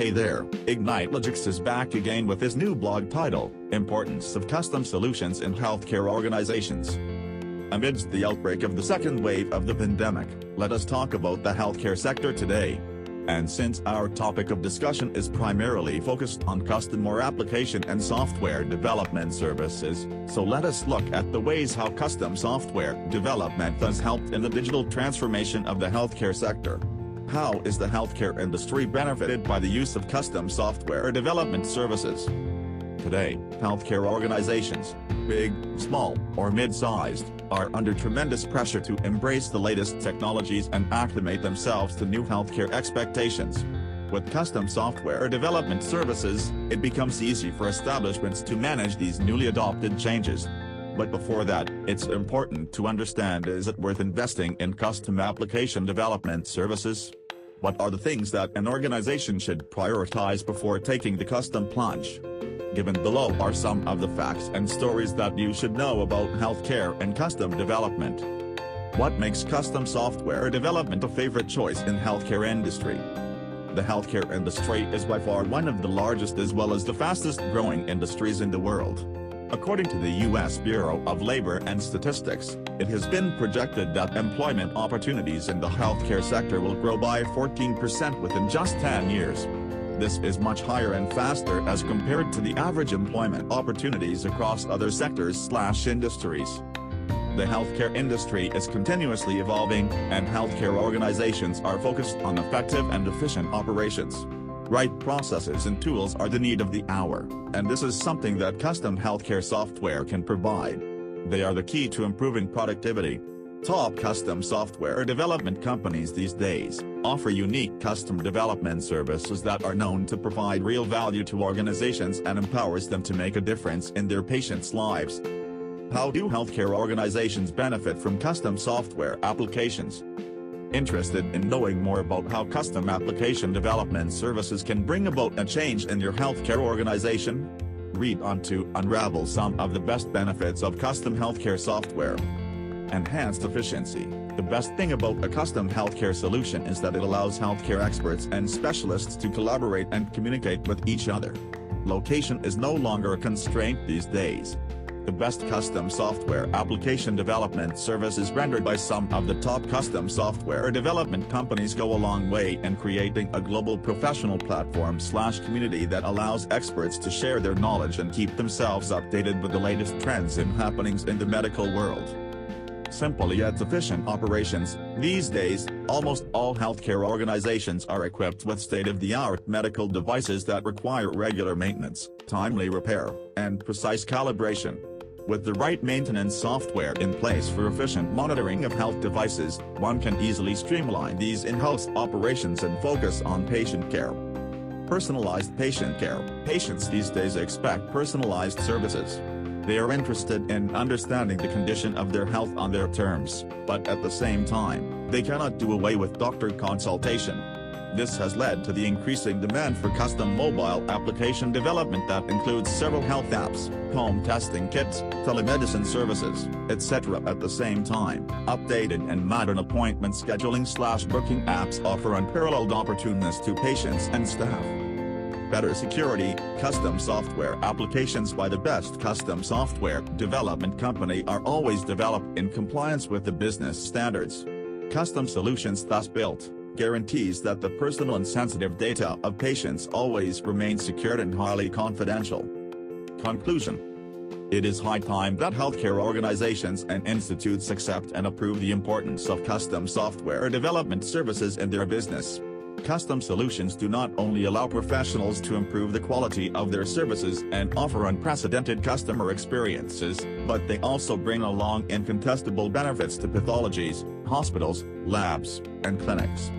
Hey there, Ignite Logix is back again with his new blog title, Importance of Custom Solutions in Healthcare Organizations. Amidst the outbreak of the second wave of the pandemic, let us talk about the healthcare sector today. And since our topic of discussion is primarily focused on customer application and software development services, so let us look at the ways how custom software development has helped in the digital transformation of the healthcare sector. How is the healthcare industry benefited by the use of custom software development services? Today, healthcare organizations, big, small, or mid-sized, are under tremendous pressure to embrace the latest technologies and acclimate themselves to new healthcare expectations. With custom software development services, it becomes easy for establishments to manage these newly adopted changes. But before that, it's important to understand is it worth investing in custom application development services? What are the things that an organization should prioritize before taking the custom plunge? Given below are some of the facts and stories that you should know about healthcare and custom development. What makes custom software development a favorite choice in healthcare industry? The healthcare industry is by far one of the largest as well as the fastest growing industries in the world. According to the U.S. Bureau of Labor and Statistics, it has been projected that employment opportunities in the healthcare sector will grow by 14% within just 10 years. This is much higher and faster as compared to the average employment opportunities across other sectors slash industries. The healthcare industry is continuously evolving, and healthcare organizations are focused on effective and efficient operations. Right processes and tools are the need of the hour, and this is something that custom healthcare software can provide. They are the key to improving productivity, Top custom software development companies these days offer unique custom development services that are known to provide real value to organizations and empowers them to make a difference in their patients' lives. How do healthcare organizations benefit from custom software applications? Interested in knowing more about how custom application development services can bring about a change in your healthcare organization? Read on to unravel some of the best benefits of custom healthcare software. Enhanced efficiency. The best thing about a custom healthcare solution is that it allows healthcare experts and specialists to collaborate and communicate with each other. Location is no longer a constraint these days. The best custom software application development services rendered by some of the top custom software development companies go a long way in creating a global professional platform slash community that allows experts to share their knowledge and keep themselves updated with the latest trends and happenings in the medical world simple yet efficient operations. These days, almost all healthcare organizations are equipped with state-of-the-art medical devices that require regular maintenance, timely repair, and precise calibration. With the right maintenance software in place for efficient monitoring of health devices, one can easily streamline these in-house operations and focus on patient care. Personalized patient care. Patients these days expect personalized services. They are interested in understanding the condition of their health on their terms, but at the same time, they cannot do away with doctor consultation. This has led to the increasing demand for custom mobile application development that includes several health apps, home testing kits, telemedicine services, etc. At the same time, updated and modern appointment scheduling slash booking apps offer unparalleled opportunities to patients and staff better security, custom software applications by the best custom software development company are always developed in compliance with the business standards. Custom solutions thus built, guarantees that the personal and sensitive data of patients always remain secured and highly confidential. Conclusion it is high time that healthcare organizations and institutes accept and approve the importance of custom software development services in their business. Custom solutions do not only allow professionals to improve the quality of their services and offer unprecedented customer experiences, but they also bring along incontestable benefits to pathologies, hospitals, labs, and clinics.